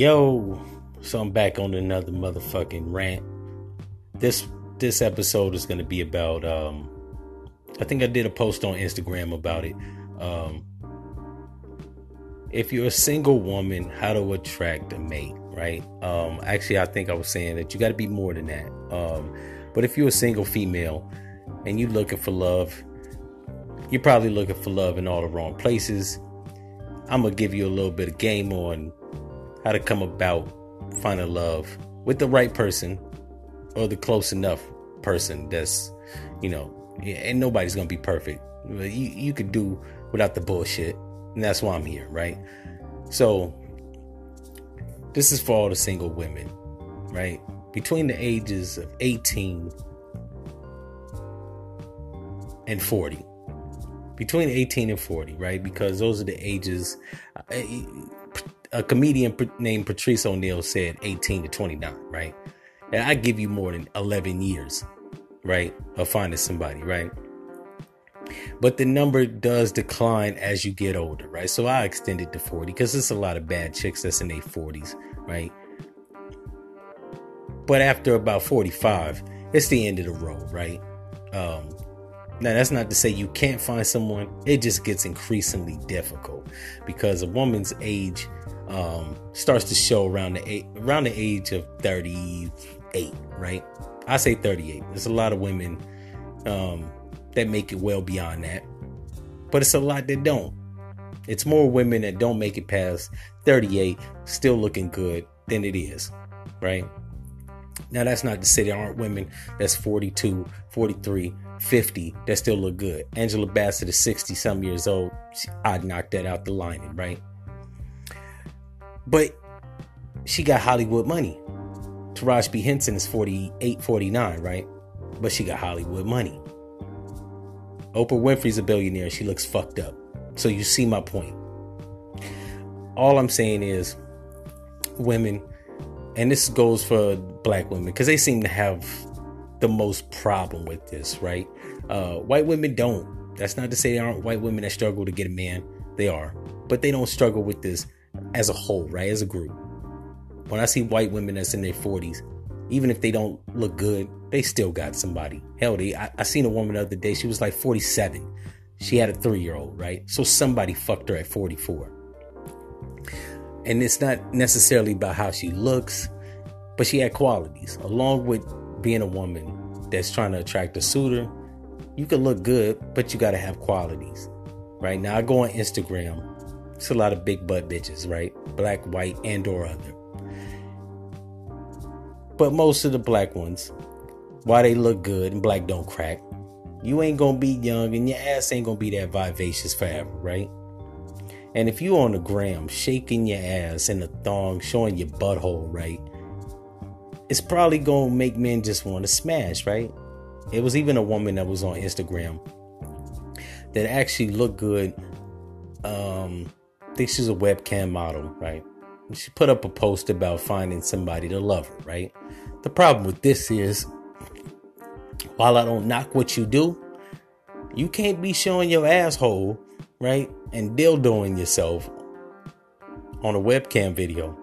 Yo, so I'm back on another motherfucking rant. This this episode is gonna be about um I think I did a post on Instagram about it. Um if you're a single woman, how to attract a mate, right? Um actually I think I was saying that you gotta be more than that. Um but if you're a single female and you're looking for love, you're probably looking for love in all the wrong places. I'm gonna give you a little bit of game on how to come about finding love with the right person or the close enough person that's, you know, and nobody's gonna be perfect. You you could do without the bullshit, and that's why I'm here, right? So this is for all the single women, right? Between the ages of 18 and 40. Between 18 and 40, right? Because those are the ages. A comedian named Patrice O'Neal said 18 to 29, right? And I give you more than 11 years, right, of finding somebody, right? But the number does decline as you get older, right? So I extended to 40 because there's a lot of bad chicks that's in their 40s, right? But after about 45, it's the end of the road, right? Um, now that's not to say you can't find someone. It just gets increasingly difficult because a woman's age um, starts to show around the eight, around the age of 38, right? I say 38. There's a lot of women um, that make it well beyond that, but it's a lot that don't. It's more women that don't make it past 38, still looking good, than it is, right? Now, that's not to say there aren't women that's 42, 43, 50 that still look good. Angela Bassett is 60 some years old. I'd knock that out the lining, right? But she got Hollywood money. Taraji P. Henson is 48, 49, right? But she got Hollywood money. Oprah Winfrey's a billionaire. She looks fucked up. So you see my point. All I'm saying is, women, and this goes for black women, because they seem to have the most problem with this, right? Uh, white women don't. That's not to say there aren't white women that struggle to get a man. They are. But they don't struggle with this as a whole, right? As a group. When I see white women that's in their 40s, even if they don't look good, they still got somebody. Hell, they, I, I seen a woman the other day, she was like 47. She had a three year old, right? So somebody fucked her at 44. And it's not necessarily about how she looks, but she had qualities. Along with being a woman that's trying to attract a suitor, you can look good, but you got to have qualities. Right now, I go on Instagram it's a lot of big butt bitches, right? Black, white, and or other. But most of the black ones, why they look good and black don't crack, you ain't gonna be young and your ass ain't gonna be that vivacious forever, right? And if you on the gram shaking your ass in a thong, showing your butthole, right? It's probably gonna make men just want to smash, right? It was even a woman that was on Instagram that actually looked good um think she's a webcam model, right? She put up a post about finding somebody to love her, right? The problem with this is, while I don't knock what you do, you can't be showing your asshole, right? And dildoing yourself on a webcam video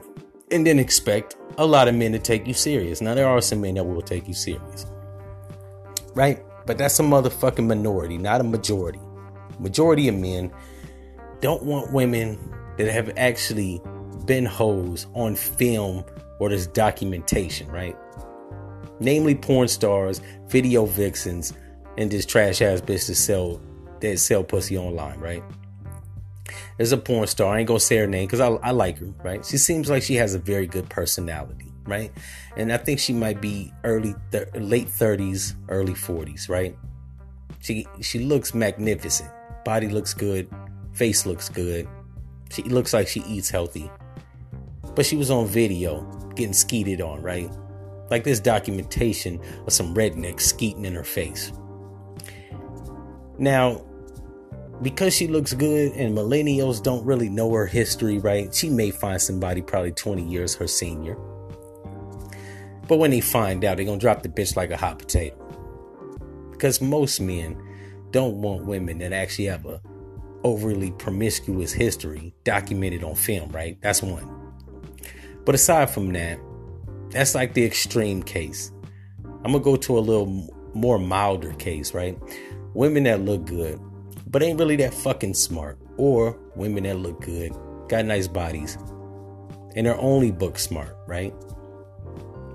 and then expect a lot of men to take you serious. Now, there are some men that will take you serious, right? But that's a motherfucking minority, not a majority. Majority of men don't want women that have actually been hoes on film or there's documentation, right? Namely porn stars, video vixens, and this trash ass bitch that sell that sell pussy online, right? There's a porn star. I ain't gonna say her name because I, I like her, right? She seems like she has a very good personality, right? And I think she might be early, th- late 30s, early 40s, right? She she looks magnificent. Body looks good. Face looks good. She looks like she eats healthy. But she was on video getting skeeted on, right? Like this documentation of some redneck skeeting in her face. Now, because she looks good and millennials don't really know her history, right? She may find somebody probably 20 years her senior. But when they find out, they're going to drop the bitch like a hot potato. Because most men don't want women that actually have a overly promiscuous history documented on film, right? That's one. But aside from that, that's like the extreme case. I'm gonna go to a little more milder case, right? Women that look good, but ain't really that fucking smart, or women that look good, got nice bodies, and they're only book smart, right?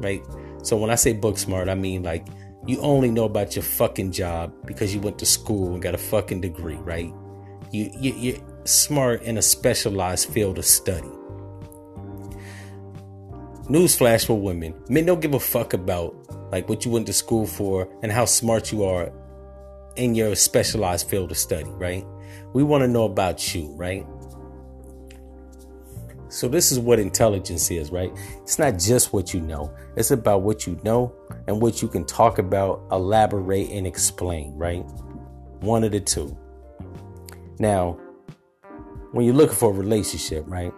Right? So when I say book smart, I mean like you only know about your fucking job because you went to school and got a fucking degree, right? You, you you're smart in a specialized field of study. Newsflash for women: men don't give a fuck about like what you went to school for and how smart you are in your specialized field of study, right? We want to know about you, right? So this is what intelligence is, right? It's not just what you know. It's about what you know and what you can talk about, elaborate and explain, right? One of the two. Now, when you're looking for a relationship, right?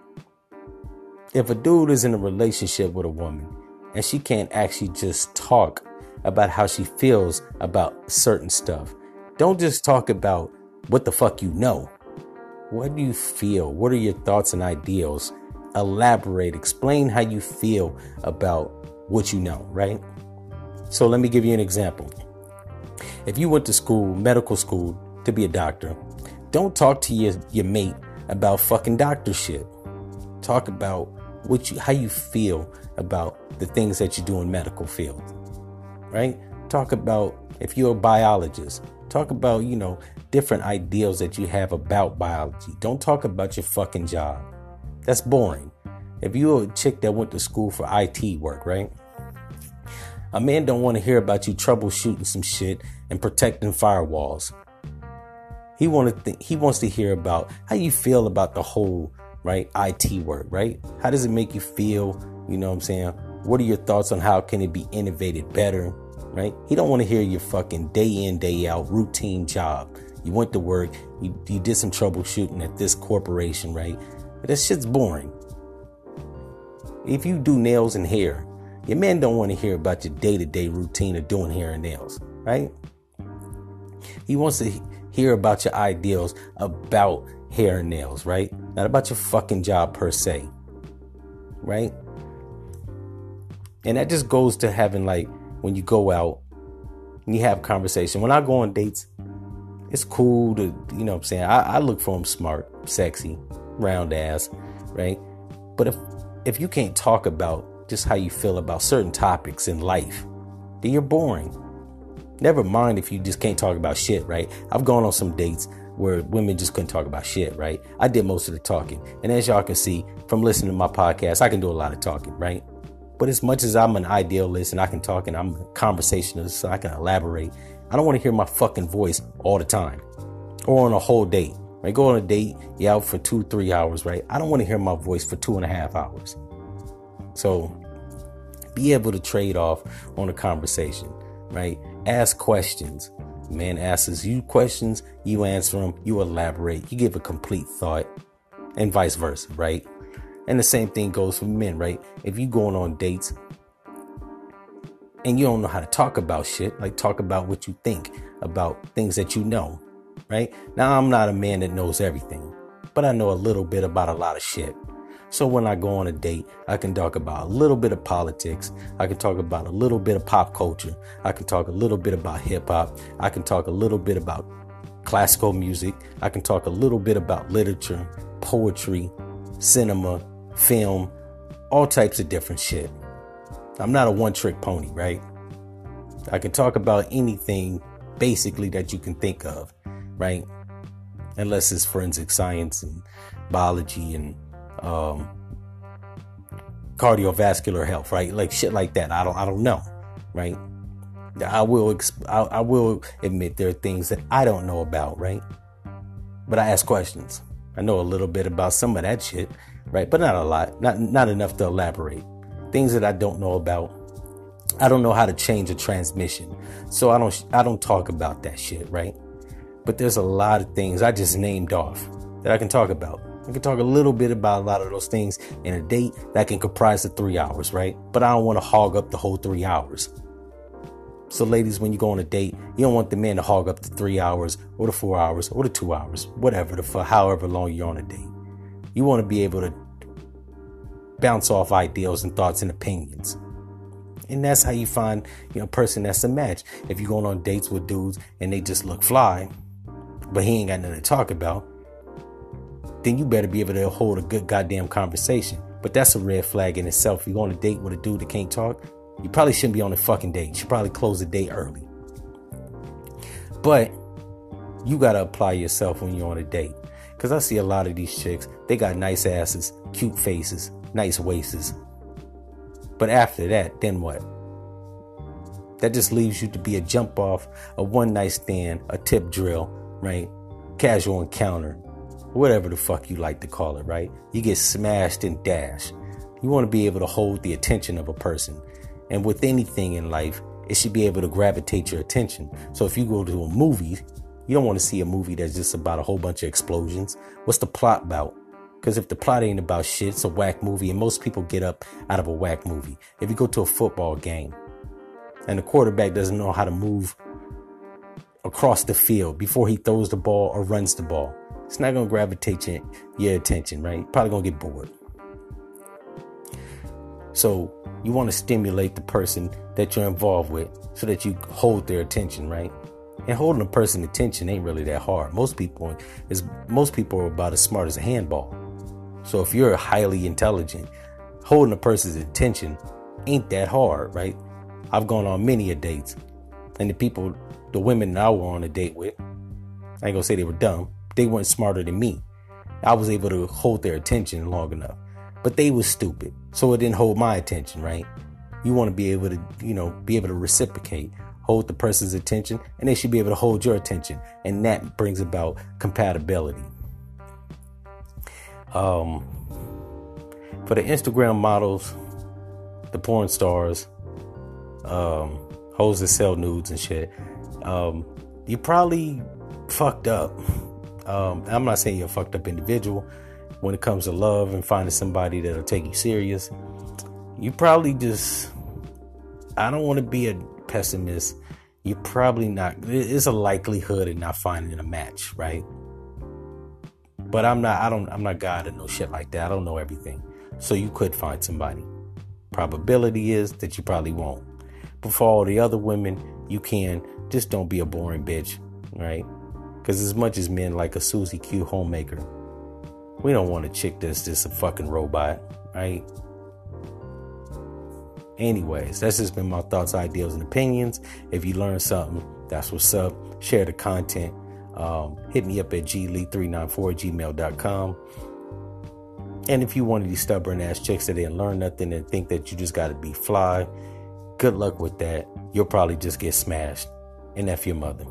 If a dude is in a relationship with a woman and she can't actually just talk about how she feels about certain stuff, don't just talk about what the fuck you know. What do you feel? What are your thoughts and ideals elaborate, explain how you feel about what you know, right? So let me give you an example. If you went to school, medical school, to be a doctor, don't talk to your, your mate about fucking doctor shit. Talk about what you how you feel about the things that you do in medical field. Right? Talk about if you're a biologist, talk about, you know, different ideals that you have about biology. Don't talk about your fucking job. That's boring. If you're a chick that went to school for IT work, right? A man don't want to hear about you troubleshooting some shit and protecting firewalls. He want to he wants to hear about how you feel about the whole right IT work, right? How does it make you feel? You know what I'm saying? What are your thoughts on how can it be innovated better? Right? He don't want to hear your fucking day in day out routine job. You went to work, you, you did some troubleshooting at this corporation, right? But that shit's boring. If you do nails and hair, your man don't want to hear about your day-to-day routine of doing hair and nails, right? He wants to hear about your ideals about hair and nails, right? Not about your fucking job per se, right? And that just goes to having like when you go out and you have conversation. When I go on dates, it's cool to, you know what I'm saying? I, I look for them smart, sexy, round ass, right? But if if you can't talk about just how you feel about certain topics in life, then you're boring. Never mind if you just can't talk about shit, right? I've gone on some dates where women just couldn't talk about shit, right? I did most of the talking. And as y'all can see from listening to my podcast, I can do a lot of talking, right? But as much as I'm an idealist and I can talk and I'm a conversationalist, so I can elaborate, I don't want to hear my fucking voice all the time or on a whole date. Right? Go on a date, you out for two, three hours, right? I don't want to hear my voice for two and a half hours. So be able to trade off on a conversation, right? Ask questions. Man asks you questions, you answer them, you elaborate, you give a complete thought, and vice versa, right? And the same thing goes for men, right? If you going on dates and you don't know how to talk about shit, like talk about what you think about things that you know, right? Now, I'm not a man that knows everything, but I know a little bit about a lot of shit. So when I go on a date, I can talk about a little bit of politics. I can talk about a little bit of pop culture. I can talk a little bit about hip hop. I can talk a little bit about classical music. I can talk a little bit about literature, poetry, cinema, film, all types of different shit. I'm not a one trick pony, right? I can talk about anything basically that you can think of, right? Unless it's forensic science and biology and um, cardiovascular health, right? Like shit like that. I don't, I don't know, right? I will, exp- I, I will admit there are things that I don't know about, right? But I ask questions. I know a little bit about some of that shit, right? But not a lot, not not enough to elaborate. Things that I don't know about. I don't know how to change a transmission, so I don't I don't talk about that shit, right? But there's a lot of things I just named off that I can talk about. I can talk a little bit about a lot of those things in a date that can comprise the three hours, right? But I don't want to hog up the whole three hours. So, ladies, when you go on a date, you don't want the man to hog up the three hours or the four hours or the two hours, whatever, the for however long you're on a date. You want to be able to bounce off ideals and thoughts and opinions. And that's how you find, you know, a person that's a match. If you're going on dates with dudes and they just look fly, but he ain't got nothing to talk about, then you better be able to hold a good goddamn conversation. But that's a red flag in itself. If you're on a date with a dude that can't talk, you probably shouldn't be on a fucking date. You should probably close the date early. But you gotta apply yourself when you're on a date. Cause I see a lot of these chicks, they got nice asses, cute faces, nice waists. But after that, then what? That just leaves you to be a jump off, a one night stand, a tip drill, right? Casual encounter, whatever the fuck you like to call it, right? You get smashed and dashed. You want to be able to hold the attention of a person. And with anything in life, it should be able to gravitate your attention. So if you go to a movie, you don't want to see a movie that's just about a whole bunch of explosions. What's the plot about? Because if the plot ain't about shit, it's a whack movie, and most people get up out of a whack movie. If you go to a football game and the quarterback doesn't know how to move across the field before he throws the ball or runs the ball, it's not to gravitate your, attention, right? You're probably to get bored. So you want to stimulate the person that you're involved with so that you hold their attention, right? And holding a person's attention ain't really that hard. Most people is most people are about as smart as a handball. So if you're highly intelligent, holding a person's attention ain't that hard, right? I've gone on many a dates, and the people, the women I were on a date with, I ain't gonna say they were dumb. They weren't smarter than me. I was able to hold their attention long enough, but they was stupid, so it didn't hold my attention, right? You want to be able to, you know, be able to reciprocate hold the person's attention and they should be able to hold your attention and that brings about compatibility um, for the instagram models the porn stars um, hoes that sell nudes and shit um, you probably fucked up um, i'm not saying you're a fucked up individual when it comes to love and finding somebody that'll take you serious you probably just i don't want to be a pessimist, you're probably not. It's a likelihood of not finding a match, right? But I'm not. I don't. I'm not God and no shit like that. I don't know everything. So you could find somebody. Probability is that you probably won't. But for all the other women, you can. Just don't be a boring bitch, right? Because as much as men like a Susie Q homemaker, we don't want a chick that's just a fucking robot, right? Anyways, that's just been my thoughts, ideals, and opinions. If you learned something, that's what's up. Share the content. Um, hit me up at glee394 gmail.com. And if you one of these stubborn ass chicks that didn't learn nothing and think that you just got to be fly, good luck with that. You'll probably just get smashed. And F your mother.